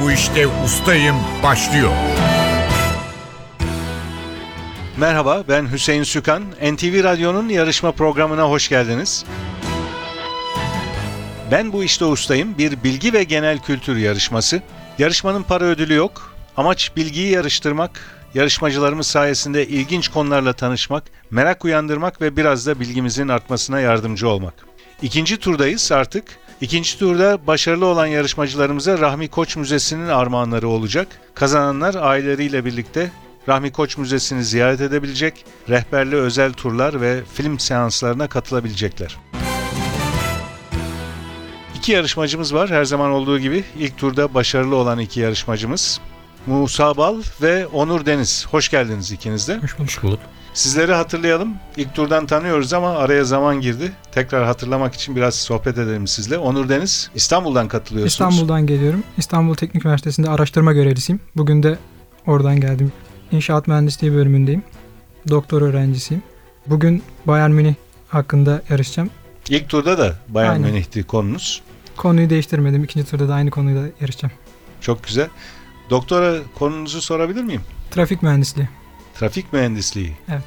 bu işte ustayım başlıyor. Merhaba ben Hüseyin Sükan. NTV Radyo'nun yarışma programına hoş geldiniz. Ben bu işte ustayım bir bilgi ve genel kültür yarışması. Yarışmanın para ödülü yok. Amaç bilgiyi yarıştırmak, yarışmacılarımız sayesinde ilginç konularla tanışmak, merak uyandırmak ve biraz da bilgimizin artmasına yardımcı olmak. İkinci turdayız artık. İkinci turda başarılı olan yarışmacılarımıza Rahmi Koç Müzesi'nin armağanları olacak. Kazananlar aileleriyle birlikte Rahmi Koç Müzesi'ni ziyaret edebilecek, rehberli özel turlar ve film seanslarına katılabilecekler. İki yarışmacımız var her zaman olduğu gibi. İlk turda başarılı olan iki yarışmacımız. Musa Bal ve Onur Deniz. Hoş geldiniz ikiniz de. Hoş bulduk. bulduk. Sizleri hatırlayalım. İlk turdan tanıyoruz ama araya zaman girdi. Tekrar hatırlamak için biraz sohbet edelim sizle. Onur Deniz İstanbul'dan katılıyorsunuz. İstanbul'dan geliyorum. İstanbul Teknik Üniversitesi'nde araştırma görevlisiyim. Bugün de oradan geldim. İnşaat Mühendisliği bölümündeyim. Doktor öğrencisiyim. Bugün Bayern Münih hakkında yarışacağım. İlk turda da Bayern Aynen. Münih'ti konunuz. Konuyu değiştirmedim. İkinci turda da aynı konuyla yarışacağım. Çok güzel. Doktora konunuzu sorabilir miyim? Trafik mühendisliği. Trafik mühendisliği. Evet.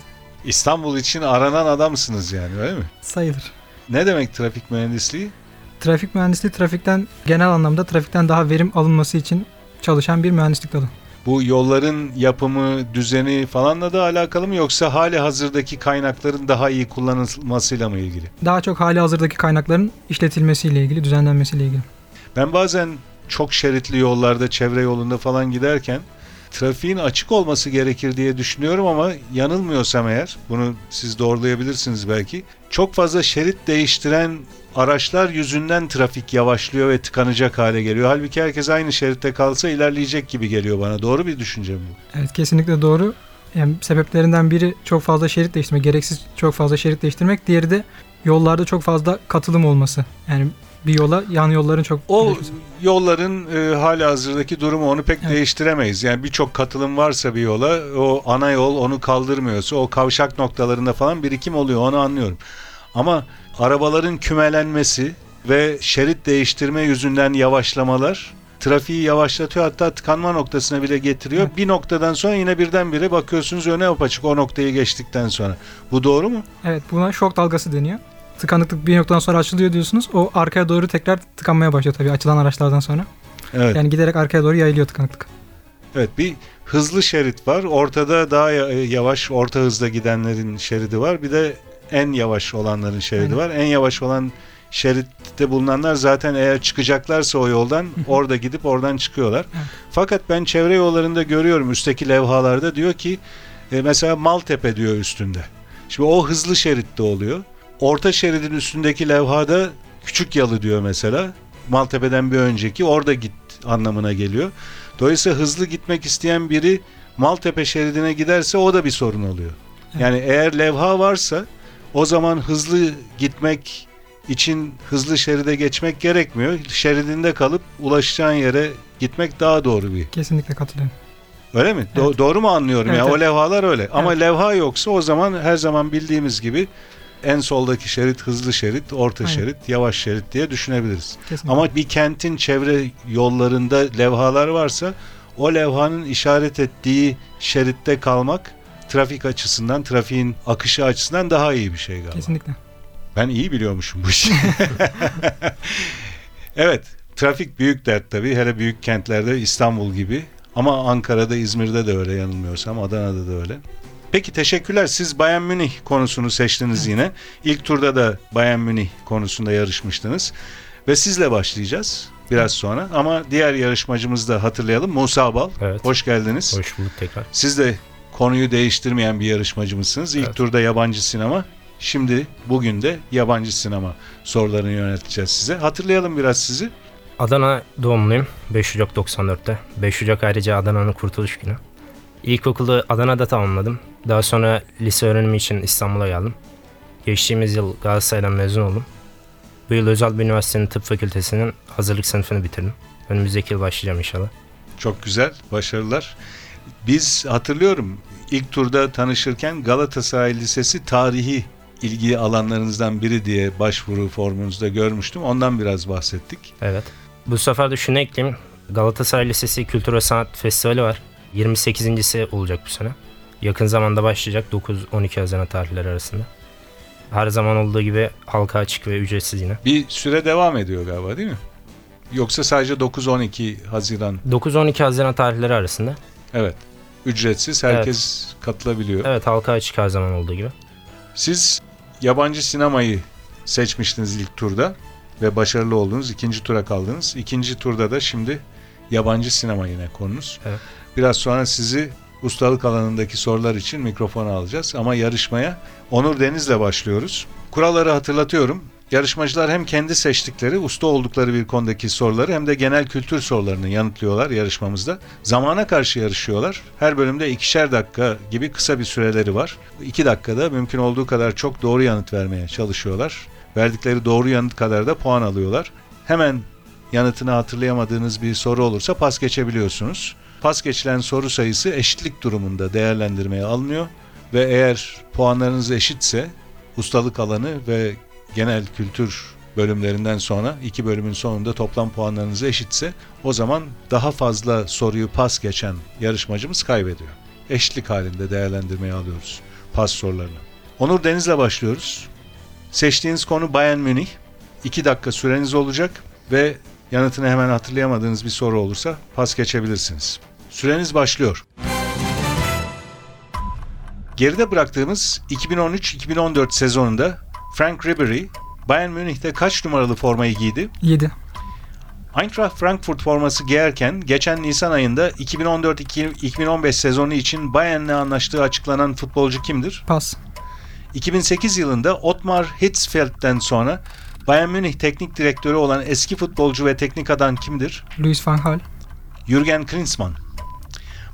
İstanbul için aranan adamsınız yani öyle mi? Sayılır. Ne demek trafik mühendisliği? Trafik mühendisliği trafikten genel anlamda trafikten daha verim alınması için çalışan bir mühendislik dalı. Bu yolların yapımı, düzeni falanla da alakalı mı yoksa hali hazırdaki kaynakların daha iyi kullanılmasıyla mı ilgili? Daha çok hali hazırdaki kaynakların işletilmesiyle ilgili, düzenlenmesiyle ilgili. Ben bazen çok şeritli yollarda, çevre yolunda falan giderken trafiğin açık olması gerekir diye düşünüyorum ama yanılmıyorsam eğer, bunu siz doğrulayabilirsiniz belki. Çok fazla şerit değiştiren araçlar yüzünden trafik yavaşlıyor ve tıkanacak hale geliyor. Halbuki herkes aynı şeritte kalsa ilerleyecek gibi geliyor bana. Doğru bir düşünce mi? Evet kesinlikle doğru. Yani sebeplerinden biri çok fazla şerit değiştirmek, gereksiz çok fazla şerit değiştirmek. Diğeri de yollarda çok fazla katılım olması. Yani bir yola yan yolların çok O birleşmesi. yolların e, hali hazırdaki durumu onu pek Evet. değiştiremeyiz. Yani birçok katılım varsa bir yola o ana yol onu kaldırmıyorsa o kavşak noktalarında falan birikim oluyor onu anlıyorum. Ama arabaların kümelenmesi ve şerit değiştirme yüzünden yavaşlamalar trafiği yavaşlatıyor hatta tıkanma noktasına bile getiriyor. Evet. Bir noktadan sonra yine birdenbire bakıyorsunuz öne apaçık o noktayı geçtikten sonra. Bu doğru mu? Evet buna şok dalgası deniyor. Tıkanıklık bir noktadan sonra açılıyor diyorsunuz. O arkaya doğru tekrar tıkanmaya başlıyor tabii açılan araçlardan sonra. Evet. Yani giderek arkaya doğru yayılıyor tıkanıklık. Evet bir hızlı şerit var. Ortada daha ya- yavaş, orta hızda gidenlerin şeridi var. Bir de en yavaş olanların şeridi Aynen. var. En yavaş olan şeritte bulunanlar zaten eğer çıkacaklarsa o yoldan orada gidip oradan çıkıyorlar. Evet. Fakat ben çevre yollarında görüyorum üstteki levhalarda diyor ki e, mesela Maltepe diyor üstünde. Şimdi o hızlı şeritte oluyor. Orta şeridin üstündeki levhada küçük yalı diyor mesela. Maltepe'den bir önceki orada git anlamına geliyor. Dolayısıyla hızlı gitmek isteyen biri Maltepe şeridine giderse o da bir sorun oluyor. Yani eğer levha varsa o zaman hızlı gitmek için hızlı şeride geçmek gerekmiyor. Şeridinde kalıp ulaşacağın yere gitmek daha doğru bir. Kesinlikle katılıyorum. Öyle mi? Do- Evet. doğru mu anlıyorum? Evet, ya o evet. levhalar öyle. Ama Evet. levha yoksa o zaman her zaman bildiğimiz gibi en soldaki şerit hızlı şerit, orta Aynen. şerit, yavaş şerit diye düşünebiliriz. Kesinlikle. Ama bir kentin çevre yollarında levhalar varsa o levhanın işaret ettiği şeritte kalmak trafik açısından, trafiğin akışı açısından daha iyi bir şey galiba. Kesinlikle. Ben iyi biliyormuşum bu işi. evet, trafik büyük dert tabii. Hele büyük kentlerde İstanbul gibi. Ama Ankara'da, İzmir'de de öyle yanılmıyorsam. Adana'da da öyle. Peki teşekkürler. Siz Bayern Münih konusunu seçtiniz yine. İlk turda da Bayern Münih konusunda yarışmıştınız. Ve sizle başlayacağız biraz sonra. Ama diğer yarışmacımızı da hatırlayalım. Musa Bal. Evet. Hoş geldiniz. Hoş bulduk tekrar. Siz de konuyu değiştirmeyen bir yarışmacımızsınız. İlk Evet. turda yabancı sinema. Şimdi bugün de yabancı sinema sorularını yönelteceğiz size. Hatırlayalım biraz sizi. Adana doğumluyum. 5 Ocak 94'te. 5 Ocak ayrıca Adana'nın kurtuluş günü. İlkokulu Adana'da tamamladım. Daha sonra lise öğrenimi için İstanbul'a geldim. Geçtiğimiz yıl Galatasaray'dan mezun oldum. Bu yıl özel bir üniversitenin tıp fakültesinin hazırlık sınıfını bitirdim. Önümüzdeki yıl başlayacağım inşallah. Çok güzel, başarılar. Biz hatırlıyorum ilk turda tanışırken Galatasaray Lisesi tarihi ilgi alanlarınızdan biri diye başvuru formunuzda görmüştüm. Ondan biraz bahsettik. Evet. Bu sefer de şunu ekleyeyim. Galatasaray Lisesi Kültür ve Sanat Festivali var. 28.si olacak bu sene. Yakın zamanda başlayacak 9-12 Haziran tarihleri arasında. Her zaman olduğu gibi halka açık ve ücretsiz yine. Bir süre devam ediyor galiba değil mi? Yoksa sadece 9-12 Haziran. 9-12 Haziran tarihleri arasında. Evet. Ücretsiz. Herkes katılabiliyor. Evet halka açık her zaman olduğu gibi. Siz yabancı sinemayı seçmiştiniz ilk turda ve başarılı oldunuz. İkinci tura kaldınız. İkinci turda da şimdi yabancı sinema yine konunuz. Evet. Biraz sonra sizi ustalık alanındaki sorular için mikrofona alacağız. Ama yarışmaya Onur Deniz'le başlıyoruz. Kuralları hatırlatıyorum. Yarışmacılar hem kendi seçtikleri, usta oldukları bir konudaki soruları hem de genel kültür sorularını yanıtlıyorlar yarışmamızda. Zamana karşı yarışıyorlar. Her bölümde ikişer dakika gibi kısa bir süreleri var. İki dakikada mümkün olduğu kadar çok doğru yanıt vermeye çalışıyorlar. Verdikleri doğru yanıt kadar da puan alıyorlar. Hemen yanıtını hatırlayamadığınız bir soru olursa pas geçebiliyorsunuz. Pas geçilen soru sayısı eşitlik durumunda değerlendirmeye alınıyor ve eğer puanlarınız eşitse ustalık alanı ve genel kültür bölümlerinden sonra iki bölümün sonunda toplam puanlarınız eşitse o zaman daha fazla soruyu pas geçen yarışmacımız kaybediyor. Eşitlik halinde değerlendirmeye alıyoruz pas sorularını. Onur Deniz'le başlıyoruz. Seçtiğiniz konu Bayern Münih. 2 dakika süreniz olacak ve yanıtını hemen hatırlayamadığınız bir soru olursa pas geçebilirsiniz. Süreniz başlıyor. Geride bıraktığımız 2013-2014 sezonunda Frank Ribery Bayern Münih'te kaç numaralı formayı giydi? 7. Eintracht Frankfurt forması giyerken geçen Nisan ayında 2014-2015 sezonu için Bayern'le anlaştığı açıklanan futbolcu kimdir? Pas. 2008 yılında Otmar Hitzfeld'den sonra Bayern Münih teknik direktörü olan eski futbolcu ve teknik adam kimdir? Luis van Gaal. Jürgen Klinsmann.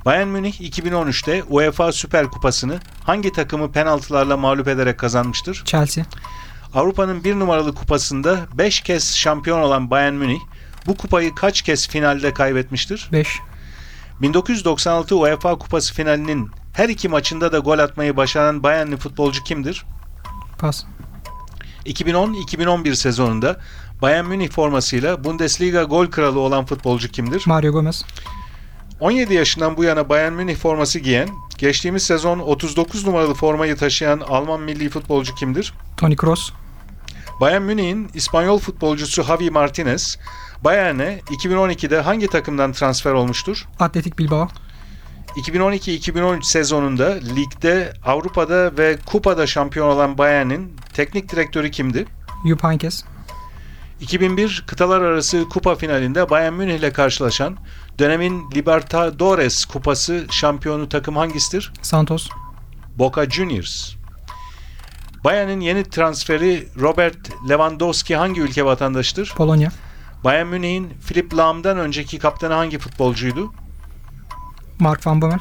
Bayern Münih 2013'te UEFA Süper Kupası'nı hangi takımı penaltılarla mağlup ederek kazanmıştır? Chelsea. Avrupa'nın bir numaralı kupasında 5 kez şampiyon olan Bayern Münih bu kupayı kaç kez finalde kaybetmiştir? 5. 1996 UEFA Kupası finalinin her iki maçında da gol atmayı başaran Bayernli futbolcu kimdir? Pas. 2010-2011 sezonunda Bayern Münih formasıyla Bundesliga gol kralı olan futbolcu kimdir? Mario Gomez. 17 yaşından bu yana Bayern Münih forması giyen, geçtiğimiz sezon 39 numaralı formayı taşıyan Alman milli futbolcu kimdir? Toni Kroos. Bayern Münih'in İspanyol futbolcusu Javi Martinez, Bayern'e 2012'de hangi takımdan transfer olmuştur? Atletik Bilbao. 2012-2013 sezonunda ligde, Avrupa'da ve kupada şampiyon olan Bayern'in teknik direktörü kimdi? Jupp Heynckes. 2001 kıtalar arası kupa finalinde Bayern Münih ile karşılaşan dönemin Libertadores kupası şampiyonu takım hangisidir? Santos. Boca Juniors. Bayern'in yeni transferi Robert Lewandowski hangi ülke vatandaşıdır? Polonya. Bayern Münih'in Philipp Lahm'dan önceki kaptanı hangi futbolcuydu? Mark van Bommel.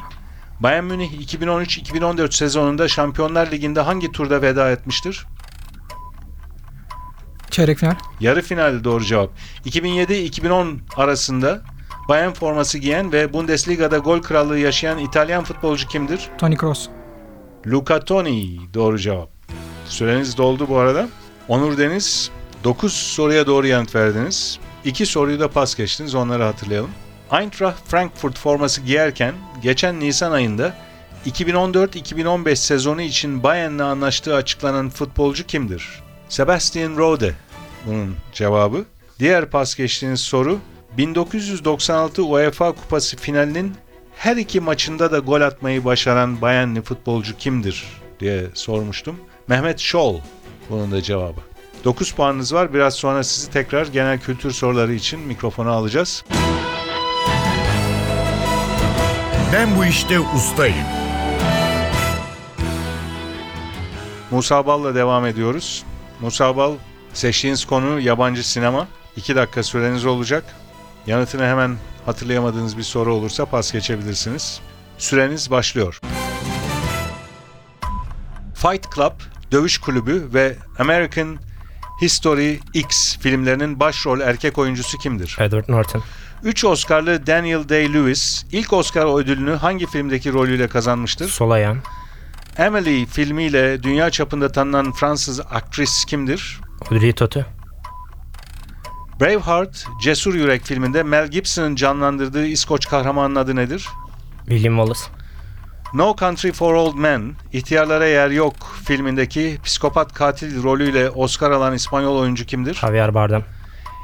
Bayern Münih 2013-2014 sezonunda Şampiyonlar Ligi'nde hangi turda veda etmiştir? Çeyrek final. Yarı final doğru cevap. 2007-2010 arasında Bayern forması giyen ve Bundesliga'da gol krallığı yaşayan İtalyan futbolcu kimdir? Toni Kroos. Luca Toni doğru cevap. Süreniz doldu bu arada. Onur Deniz 9 soruya doğru yanıt verdiniz. 2 soruyu da pas geçtiniz onları hatırlayalım. Eintracht Frankfurt forması giyerken geçen Nisan ayında 2014-2015 sezonu için Bayern'le anlaştığı açıklanan futbolcu kimdir? Sebastian Rode bunun cevabı. Diğer pas geçtiğiniz soru 1996 UEFA Kupası finalinin her iki maçında da gol atmayı başaran Bayernli futbolcu kimdir diye sormuştum. Mehmet Scholl bunun da cevabı. 9 puanınız var. Biraz sonra sizi tekrar genel kültür soruları için mikrofona alacağız. Ben bu işte ustayım. Musa Bal'la devam ediyoruz. Musa Bal, seçtiğiniz konu yabancı sinema. 2 dakika süreniz olacak. Yanıtını hemen hatırlayamadığınız bir soru olursa pas geçebilirsiniz. Süreniz başlıyor. Fight Club, Dövüş Kulübü ve American History X filmlerinin başrol erkek oyuncusu kimdir? Edward Norton. 3 Oscar'lı Daniel Day-Lewis ilk Oscar ödülünü hangi filmdeki rolüyle kazanmıştır? Sol ayağım. Emily filmiyle dünya çapında tanınan Fransız aktris kimdir? Audrey Tautou. Braveheart, Cesur Yürek filminde Mel Gibson'ın canlandırdığı İskoç kahramanın adı nedir? William Wallace. No Country for Old Men, İhtiyarlara Yer Yok filmindeki psikopat katil rolüyle Oscar alan İspanyol oyuncu kimdir? Javier Bardem.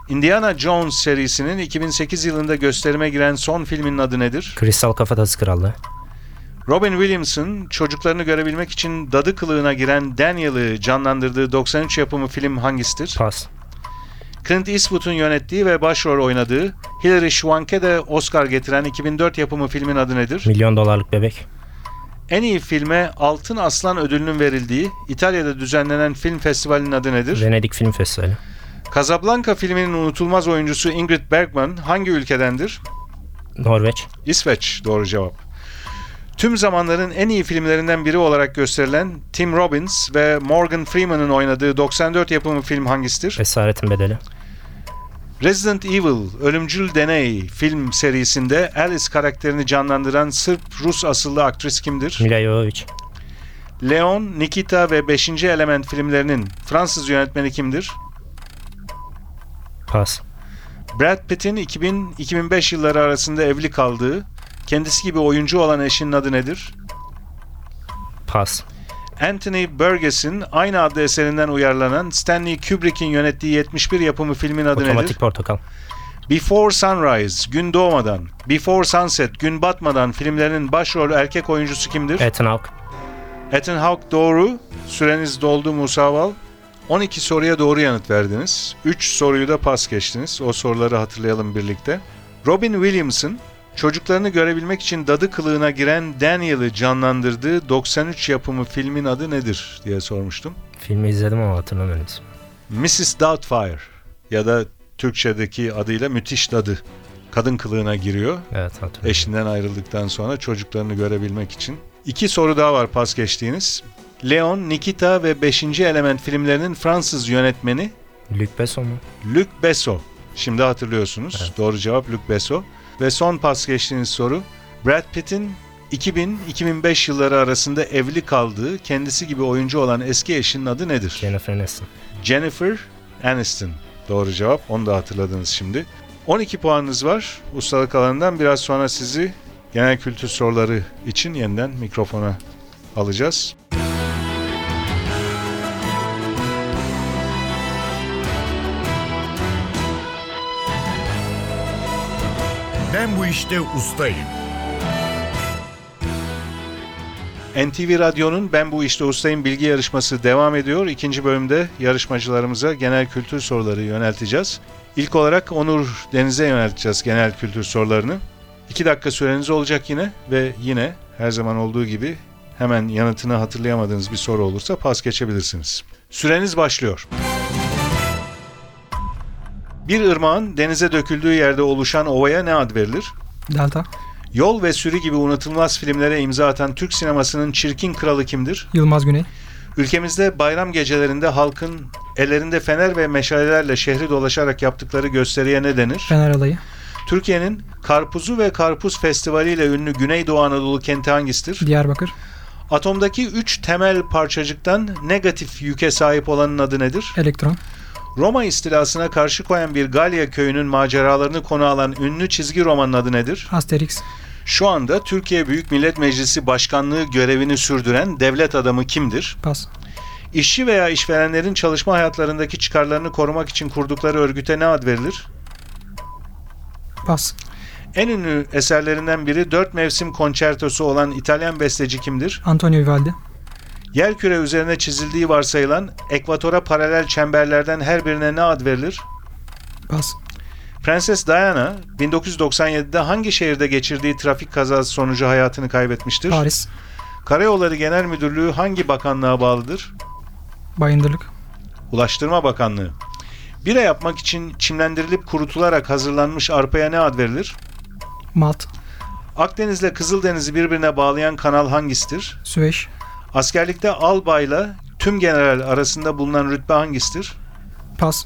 Indiana Jones serisinin 2008 yılında gösterime giren son filminin adı nedir? Kristal Kafatası Krallığı. Robin Williams'ın çocuklarını görebilmek için dadı kılığına giren Daniel'ı canlandırdığı 93 yapımı film hangisidir? Pas. Clint Eastwood'un yönettiği ve başrol oynadığı Hilary Swank'e de Oscar getiren 2004 yapımı filmin adı nedir? Milyon dolarlık bebek. En iyi filme Altın Aslan ödülünün verildiği İtalya'da düzenlenen film festivalinin adı nedir? Venedik Film Festivali. Casablanca filminin unutulmaz oyuncusu Ingrid Bergman hangi ülkedendir? Norveç. İsveç doğru cevap. Tüm zamanların en iyi filmlerinden biri olarak gösterilen Tim Robbins ve Morgan Freeman'ın oynadığı 94 yapımı film hangisidir? Esaretin Bedeli. Resident Evil, Ölümcül Deney film serisinde Alice karakterini canlandıran Sırp-Rus asıllı aktris kimdir? Mila Jovovich. Leon, Nikita ve 5. Element filmlerinin Fransız yönetmeni kimdir? Pas. Brad Pitt'in 2000-2005 yılları arasında evli kaldığı, kendisi gibi oyuncu olan eşinin adı nedir? Pas. Anthony Burgess'in aynı adlı eserinden uyarlanan Stanley Kubrick'in yönettiği 71 yapımı filmin adı Otomatik nedir? Portakal. Before Sunrise, Gün Doğmadan, Before Sunset, Gün Batmadan filmlerinin başrol erkek oyuncusu kimdir? Ethan Hawke. Ethan Hawke doğru. Süreniz doldu Musa Val. 12 soruya doğru yanıt verdiniz. 3 soruyu da pas geçtiniz. O soruları hatırlayalım birlikte. Robin Williams'ın çocuklarını görebilmek için dadı kılığına giren Daniel'ı canlandırdığı 93 yapımı filmin adı nedir diye sormuştum. Filmi izledim ama hatırlamıyorum. Mrs. Doubtfire ya da Türkçedeki adıyla Müthiş Dadı. Kadın kılığına giriyor. Evet hatırlıyorum. Eşinden ayrıldıktan sonra çocuklarını görebilmek için. İki soru daha var pas geçtiğiniz. Leon, Nikita ve 5. Element filmlerinin Fransız yönetmeni Luc Besson mu? Luc Besson. Şimdi hatırlıyorsunuz. Evet. Doğru cevap Luc Besson. Ve son pas geçtiğiniz soru. Brad Pitt'in 2000-2005 yılları arasında evli kaldığı, kendisi gibi oyuncu olan eski eşinin adı nedir? Jennifer Aniston. Jennifer Aniston. Doğru cevap. Onu da hatırladınız şimdi. 12 puanınız var. Ustalık alanından biraz sonra sizi genel kültür soruları için yeniden mikrofona alacağız. Ben bu işte ustayım. NTV Radyo'nun Ben Bu İşte Ustayım bilgi yarışması devam ediyor. İkinci bölümde yarışmacılarımıza genel kültür soruları yönelteceğiz. İlk olarak Onur Deniz'e yönelteceğiz genel kültür sorularını. 2 dakika süreniz olacak yine ve yine her zaman olduğu gibi hemen yanıtını hatırlayamadığınız bir soru olursa pas geçebilirsiniz. Süreniz başlıyor. Bir ırmağın denize döküldüğü yerde oluşan ovaya ne ad verilir? Delta. Yol ve Sürü gibi unutulmaz filmlere imza atan Türk sinemasının çirkin kralı kimdir? Yılmaz Güney. Ülkemizde bayram gecelerinde halkın ellerinde fener ve meşalelerle şehri dolaşarak yaptıkları gösteriye ne denir? Fener Alayı. Türkiye'nin Karpuzu ve Karpuz Festivali ile ünlü Güneydoğu Anadolu kenti hangisidir? Diyarbakır. Atomdaki üç temel parçacıktan negatif yüke sahip olanın adı nedir? Elektron. Roma istilasına karşı koyan bir Galya köyünün maceralarını konu alan ünlü çizgi romanın adı nedir? Asterix. Şu anda Türkiye Büyük Millet Meclisi Başkanlığı görevini sürdüren devlet adamı kimdir? Pas. İşçi veya işverenlerin çalışma hayatlarındaki çıkarlarını korumak için kurdukları örgüte ne ad verilir? Pas. En ünlü eserlerinden biri Dört Mevsim Konçertosu olan İtalyan besteci kimdir? Antonio Vivaldi. Yerküre üzerine çizildiği varsayılan ekvatora paralel çemberlerden her birine ne ad verilir? Pas. Prenses Diana 1997'de hangi şehirde geçirdiği trafik kazası sonucu hayatını kaybetmiştir? Paris. Karayolları Genel Müdürlüğü hangi bakanlığa bağlıdır? Bayındırlık. Ulaştırma Bakanlığı. Bira yapmak için çimlendirilip kurutularak hazırlanmış arpaya ne ad verilir? Malt. Akdeniz'le Kızıldeniz'i birbirine bağlayan kanal hangisidir? Süveyş. Askerlikte albayla tüm general arasında bulunan rütbe hangisidir? Pas.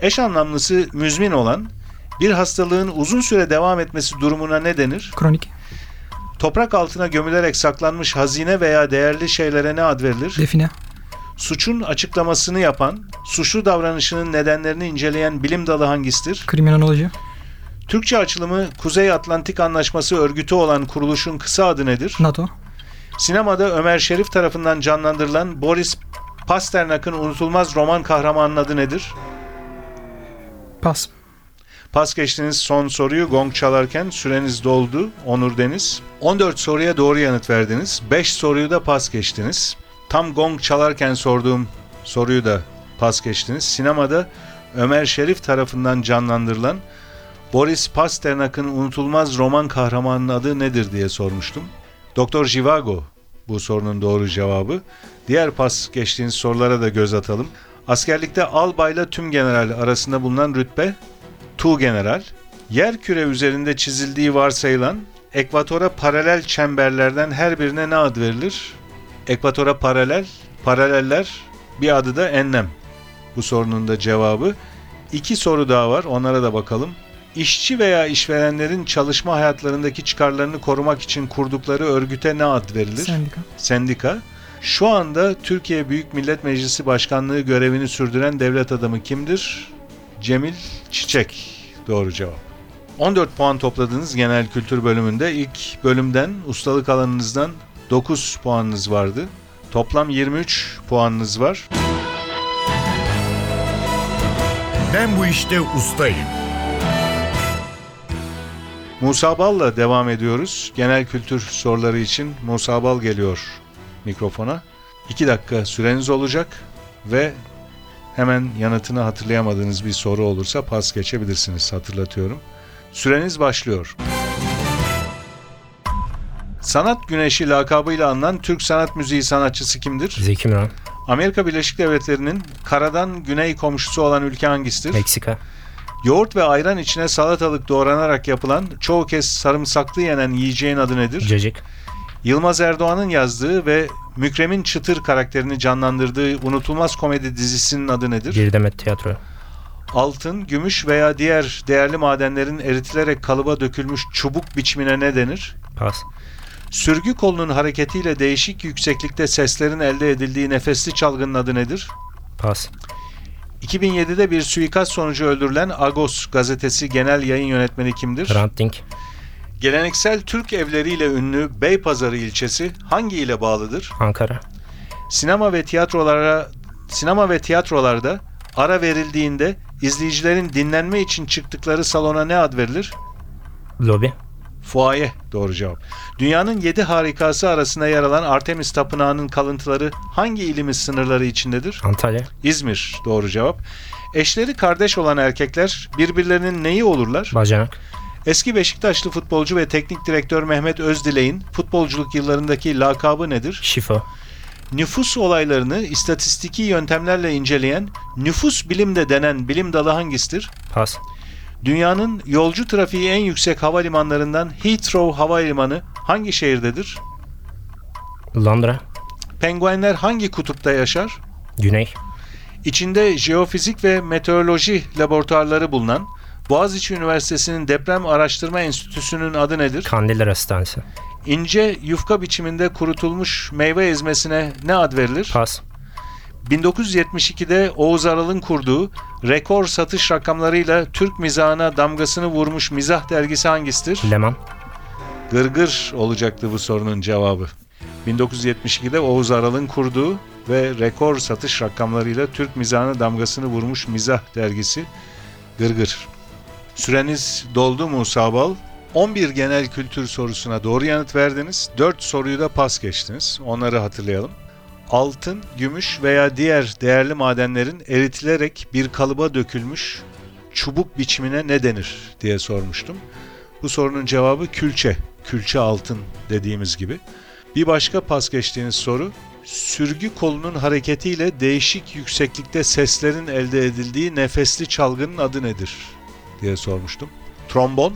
Eş anlamlısı müzmin olan bir hastalığın uzun süre devam etmesi durumuna ne denir? Kronik. Toprak altına gömülerek saklanmış hazine veya değerli şeylere ne ad verilir? Define. Suçun açıklamasını yapan, suçlu davranışının nedenlerini inceleyen bilim dalı hangisidir? Kriminoloji. Türkçe açılımı Kuzey Atlantik Anlaşması örgütü olan kuruluşun kısa adı nedir? NATO. Sinemada Ömer Şerif tarafından canlandırılan Boris Pasternak'ın unutulmaz roman kahramanının adı nedir? Pas. Pas geçtiğiniz son soruyu gong çalarken süreniz doldu Onur Deniz. 14 soruya doğru yanıt verdiniz. 5 soruyu da pas geçtiniz. Tam gong çalarken sorduğum soruyu da pas geçtiniz. Sinemada Ömer Şerif tarafından canlandırılan Boris Pasternak'ın unutulmaz roman kahramanının adı nedir diye sormuştum. Doktor Jivago bu sorunun doğru cevabı. Diğer pas geçtiğiniz sorulara da göz atalım. Askerlikte albayla tüm general arasında bulunan rütbe Tu general, yer küre üzerinde çizildiği varsayılan ekvatora paralel çemberlerden her birine ne ad verilir? Ekvatora paralel, paraleller bir adı da enlem. Bu sorunun da cevabı. İki soru daha var, onlara da bakalım. İşçi veya işverenlerin çalışma hayatlarındaki çıkarlarını korumak için kurdukları örgüte ne ad verilir? Sendika. Sendika. Şu anda Türkiye Büyük Millet Meclisi Başkanlığı görevini sürdüren devlet adamı kimdir? Cemil Çiçek. Doğru cevap. 14 puan topladınız genel kültür bölümünde. İlk bölümden ustalık alanınızdan 9 puanınız vardı. Toplam 23 puanınız var. Ben bu işte ustayım. Musa Bal'la devam ediyoruz. Genel kültür soruları için Musa Bal geliyor mikrofona. 2 dakika süreniz olacak ve hemen yanıtını hatırlayamadığınız bir soru olursa pas geçebilirsiniz hatırlatıyorum. Süreniz başlıyor. Sanat Güneşi lakabıyla anılan Türk sanat müziği sanatçısı kimdir? Zeki Müren. Amerika Birleşik Devletleri'nin karadan güney komşusu olan ülke hangisidir? Meksika. Yoğurt ve ayran içine salatalık doğranarak yapılan çoğu kez sarımsaklı yenen yiyeceğin adı nedir? Cacık. Yılmaz Erdoğan'ın yazdığı ve Mükremin Çıtır karakterini canlandırdığı unutulmaz komedi dizisinin adı nedir? Bir demet tiyatro. Altın, gümüş veya diğer değerli madenlerin eritilerek kalıba dökülmüş çubuk biçimine ne denir? Pas. Sürgü kolunun hareketiyle değişik yükseklikte seslerin elde edildiği nefesli çalgının adı nedir? Pas. 2007'de bir suikast sonucu öldürülen Agos gazetesi genel yayın yönetmeni kimdir? Hrant Dink. Geleneksel Türk evleriyle ünlü Beypazarı ilçesi hangi ile bağlıdır? Ankara. Sinema ve tiyatrolara sinema ve tiyatrolarda ara verildiğinde izleyicilerin dinlenme için çıktıkları salona ne ad verilir? Lobi. Fuaye doğru cevap. Dünyanın yedi harikası arasında yer alan Artemis Tapınağı'nın kalıntıları hangi ilimiz sınırları içindedir? Antalya. İzmir doğru cevap. Eşleri kardeş olan erkekler birbirlerinin neyi olurlar? Bacanak. Eski Beşiktaşlı futbolcu ve teknik direktör Mehmet Özdilek'in futbolculuk yıllarındaki lakabı nedir? Şifo. Nüfus olaylarını istatistiki yöntemlerle inceleyen nüfus bilimde denen bilim dalı hangisidir? Pas. Dünyanın yolcu trafiği en yüksek havalimanlarından Heathrow Havalimanı hangi şehirdedir? Londra. Penguenler hangi kutupta yaşar? Güney. İçinde jeofizik ve meteoroloji laboratuvarları bulunan Boğaziçi Üniversitesi'nin Deprem Araştırma Enstitüsü'nün adı nedir? Kandilli Hastanesi. İnce yufka biçiminde kurutulmuş meyve ezmesine ne ad verilir? Pas. 1972'de Oğuz Aral'ın kurduğu rekor satış rakamlarıyla Türk mizahına damgasını vurmuş mizah dergisi hangisidir? Leman. Gırgır olacaktı bu sorunun cevabı. 1972'de Oğuz Aral'ın kurduğu ve rekor satış rakamlarıyla Türk mizahına damgasını vurmuş mizah dergisi Gırgır. Süreniz doldu Musa Bal. 11 genel kültür sorusuna doğru yanıt verdiniz. 4 soruyu da pas geçtiniz. Onları hatırlayalım. Altın, gümüş veya diğer değerli madenlerin eritilerek bir kalıba dökülmüş çubuk biçimine ne denir diye sormuştum. Bu sorunun cevabı külçe. Külçe altın dediğimiz gibi. Bir başka pas geçtiğiniz soru sürgü kolunun hareketiyle değişik yükseklikte seslerin elde edildiği nefesli çalgının adı nedir diye sormuştum. Trombon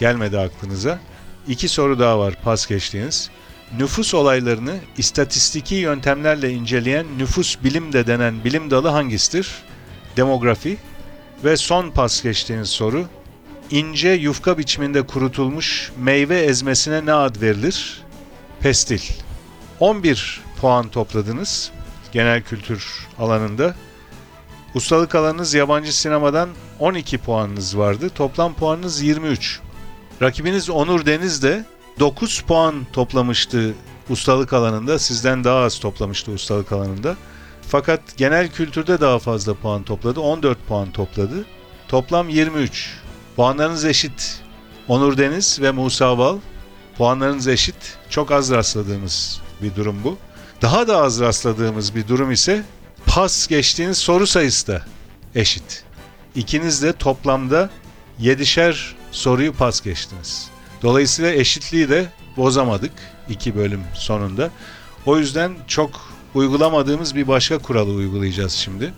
gelmedi aklınıza. İki soru daha var pas geçtiğiniz. Nüfus olaylarını istatistiki yöntemlerle inceleyen nüfus bilim de denen bilim dalı hangisidir? Demografi. Ve son pas geçtiğiniz soru. İnce yufka biçiminde kurutulmuş meyve ezmesine ne ad verilir? Pestil. 11 puan topladınız genel kültür alanında. Ustalık alanınız yabancı sinemadan 12 puanınız vardı. Toplam puanınız 23. Rakibiniz Onur Deniz de 9 puan toplamıştı ustalık alanında. Sizden daha az toplamıştı ustalık alanında. Fakat genel kültürde daha fazla puan topladı. 14 puan topladı. Toplam 23. Puanlarınız eşit. Onur Deniz ve Musa Bal puanlarınız eşit. Çok az rastladığımız bir durum bu. Daha da az rastladığımız bir durum ise pas geçtiğiniz soru sayısı da eşit. İkiniz de toplamda 7'şer soruyu pas geçtiniz. Dolayısıyla eşitliği de bozamadık iki bölüm sonunda. O yüzden çok uygulamadığımız bir başka kuralı uygulayacağız şimdi.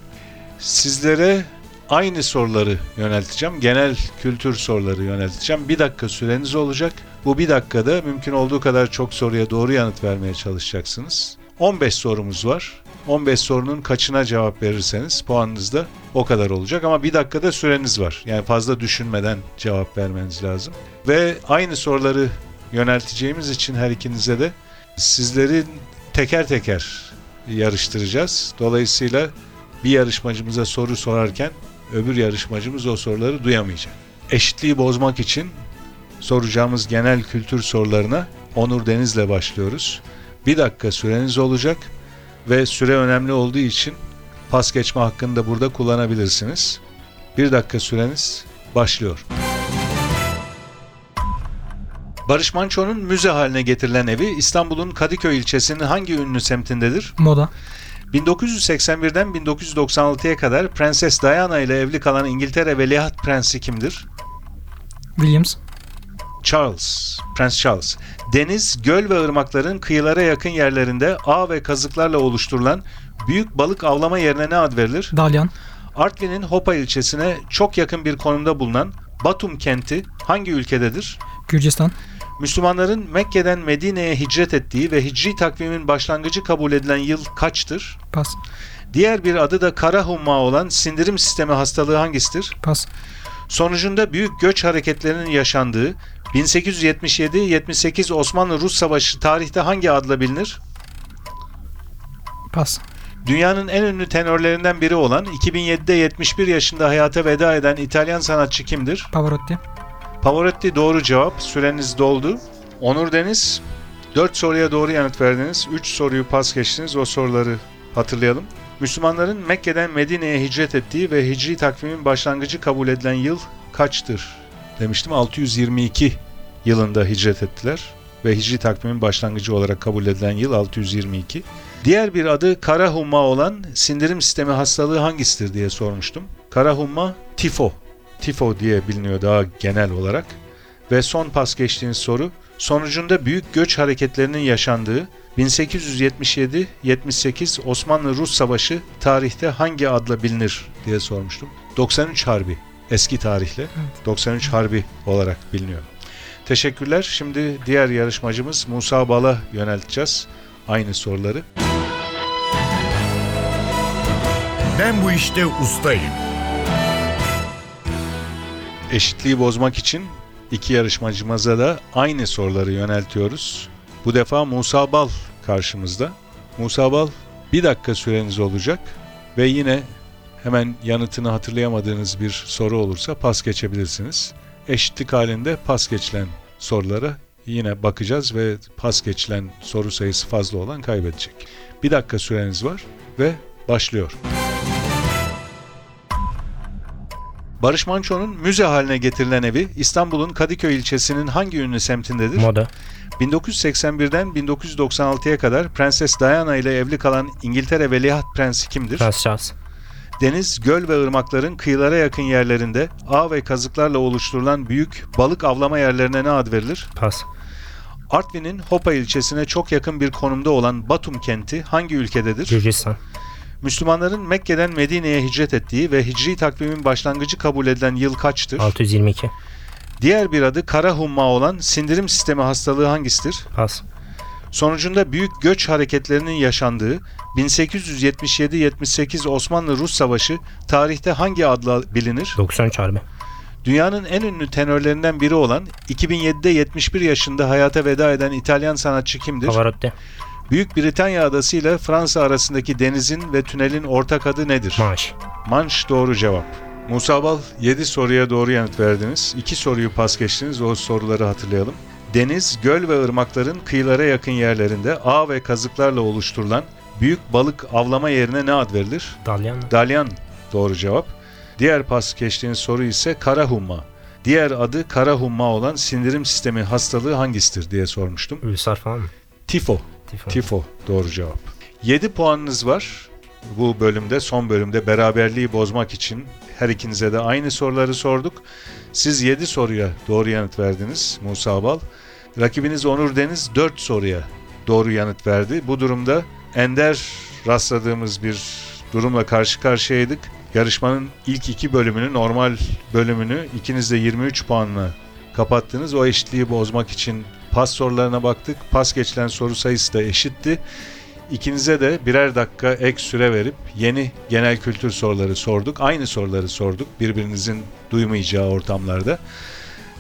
Sizlere aynı soruları yönelteceğim. Genel kültür soruları yönelteceğim. Bir dakika süreniz olacak. Bu bir dakikada mümkün olduğu kadar çok soruya doğru yanıt vermeye çalışacaksınız. 15 sorumuz var. 15 sorunun kaçına cevap verirseniz puanınız da o kadar olacak ama bir dakikada süreniz var. Yani fazla düşünmeden cevap vermeniz lazım. Ve aynı soruları yönelteceğimiz için her ikinize de sizleri teker teker yarıştıracağız. Dolayısıyla bir yarışmacımıza soru sorarken öbür yarışmacımız o soruları duyamayacak. Eşitliği bozmak için soracağımız genel kültür sorularına Onur Deniz'le başlıyoruz. Bir dakika süreniz olacak ve süre önemli olduğu için pas geçme hakkını da burada kullanabilirsiniz. Bir dakika süreniz başlıyor. Barış Manço'nun müze haline getirilen evi İstanbul'un Kadıköy ilçesinin hangi ünlü semtindedir? Moda. 1981'den 1996'ya kadar Prenses Diana ile evli kalan İngiltere Veliaht Prensi kimdir? Williams. Charles, Prens Charles. Deniz, göl ve ırmakların kıyılara yakın yerlerinde ağ ve kazıklarla oluşturulan büyük balık avlama yerine ne ad verilir? Dalyan. Artvin'in Hopa ilçesine çok yakın bir konumda bulunan Batum kenti hangi ülkededir? Gürcistan. Müslümanların Mekke'den Medine'ye hicret ettiği ve hicri takvimin başlangıcı kabul edilen yıl kaçtır? Pas. Diğer bir adı da kara humma olan sindirim sistemi hastalığı hangisidir? Pas. Sonucunda büyük göç hareketlerinin yaşandığı 1877-78 Osmanlı-Rus Savaşı tarihte hangi adla bilinir? Pas. Dünyanın en ünlü tenörlerinden biri olan 2007'de 71 yaşında hayata veda eden İtalyan sanatçı kimdir? Pavarotti. Pavarotti doğru cevap. Süreniz doldu. Onur Deniz 4 soruya doğru yanıt verdiniz. 3 soruyu pas geçtiniz. O soruları hatırlayalım. Müslümanların Mekke'den Medine'ye hicret ettiği ve hicri takvimin başlangıcı kabul edilen yıl kaçtır? Demiştim 622 yılında hicret ettiler ve hicri takvimin başlangıcı olarak kabul edilen yıl 622. Diğer bir adı kara humma olan sindirim sistemi hastalığı hangisidir diye sormuştum. Kara humma tifo. Tifo diye biliniyor daha genel olarak. Ve son pas geçtiğiniz soru sonucunda büyük göç hareketlerinin yaşandığı 1877-78 Osmanlı-Rus Savaşı tarihte hangi adla bilinir diye sormuştum. 93 Harbi eski tarihle 93 Harbi olarak biliniyor. Teşekkürler. Şimdi diğer yarışmacımız Musa Bal'a yönelteceğiz aynı soruları. Ben bu işte ustayım. Eşitliği bozmak için iki yarışmacımıza da aynı soruları yöneltiyoruz. Bu defa Musa Bal karşımızda. Musa Bal bir dakika süreniz olacak ve yine hemen yanıtını hatırlayamadığınız bir soru olursa pas geçebilirsiniz. Eşitlik halinde pas geçilen sorulara yine bakacağız ve pas geçilen soru sayısı fazla olan kaybedecek. Bir dakika süreniz var ve başlıyor. Barış Manço'nun müze haline getirilen evi İstanbul'un Kadıköy ilçesinin hangi ünlü semtindedir? Moda. 1981'den 1996'ya kadar Prenses Diana ile evli kalan İngiltere Veliaht Prensi kimdir? Prens Charles. Deniz, göl ve ırmakların kıyılara yakın yerlerinde ağ ve kazıklarla oluşturulan büyük balık avlama yerlerine ne ad verilir? Pas. Artvin'in Hopa ilçesine çok yakın bir konumda olan Batum kenti hangi ülkededir? Gürcistan. Müslümanların Mekke'den Medine'ye hicret ettiği ve hicri takvimin başlangıcı kabul edilen yıl kaçtır? 622. Diğer bir adı kara humma olan sindirim sistemi hastalığı hangisidir? Pas. Sonucunda büyük göç hareketlerinin yaşandığı 1877-78 Osmanlı-Rus Savaşı tarihte hangi adla bilinir? 93 Harbi. Dünyanın en ünlü tenörlerinden biri olan 2007'de 71 yaşında hayata veda eden İtalyan sanatçı kimdir? Pavarotti. Büyük Britanya adası ile Fransa arasındaki denizin ve tünelin ortak adı nedir? Maaş. Manş doğru cevap. Musa Bal 7 soruya doğru yanıt verdiniz. 2 soruyu pas geçtiniz. O soruları hatırlayalım. Deniz, göl ve ırmakların kıyılara yakın yerlerinde ağ ve kazıklarla oluşturulan büyük balık avlama yerine ne ad verilir? Dalyan? Dalyan doğru cevap. Diğer pas geçtiğiniz soru ise kara humma. Diğer adı kara humma olan sindirim sistemi hastalığı hangisidir diye sormuştum. Ülser falan mı? Tifo. Tifo. Tifo doğru cevap. 7 puanınız var. Bu bölümde son bölümde beraberliği bozmak için her ikinize de aynı soruları sorduk. Siz 7 soruya doğru yanıt verdiniz Musa Bal. Rakibiniz Onur Deniz 4 soruya doğru yanıt verdi. Bu durumda ender rastladığımız bir durumla karşı karşıyaydık. Yarışmanın ilk iki bölümünü, normal bölümünü ikiniz de 23 puanla kapattınız. O eşitliği bozmak için pas sorularına baktık. Pas geçilen soru sayısı da eşitti. İkinize de birer dakika ek süre verip yeni genel kültür soruları sorduk. Aynı soruları sorduk birbirinizin duymayacağı ortamlarda.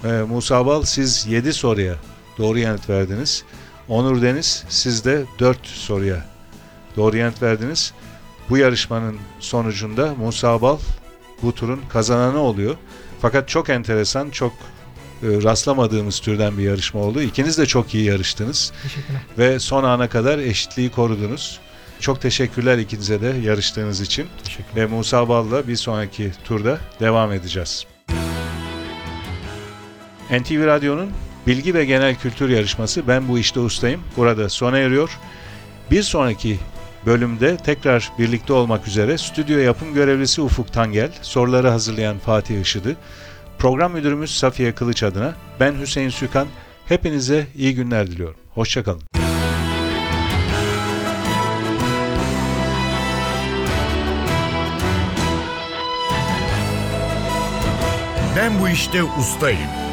Ee, Musa Bal siz 7 soruya doğru yanıt verdiniz. Onur Deniz siz de 4 soruya doğru yanıt verdiniz. Bu yarışmanın sonucunda Musa Bal bu turun kazananı oluyor. Fakat çok enteresan, çok rastlamadığımız türden bir yarışma oldu. İkiniz de çok iyi yarıştınız Teşekkürler. ve son ana kadar eşitliği korudunuz. Çok teşekkürler ikinize de yarıştığınız için Teşekkür ve Musa Bal'la bir sonraki turda devam edeceğiz. NTV Radyo'nun bilgi ve genel kültür yarışması Ben Bu İşte Ustayım burada sona eriyor. Bir sonraki bölümde tekrar birlikte olmak üzere stüdyo yapım görevlisi Ufuk Tangel, soruları hazırlayan Fatih Işıdı, program müdürümüz Safiye Kılıç adına ben Hüseyin Sükan, hepinize iyi günler diliyorum. Hoşçakalın. Ben bu işte ustayım.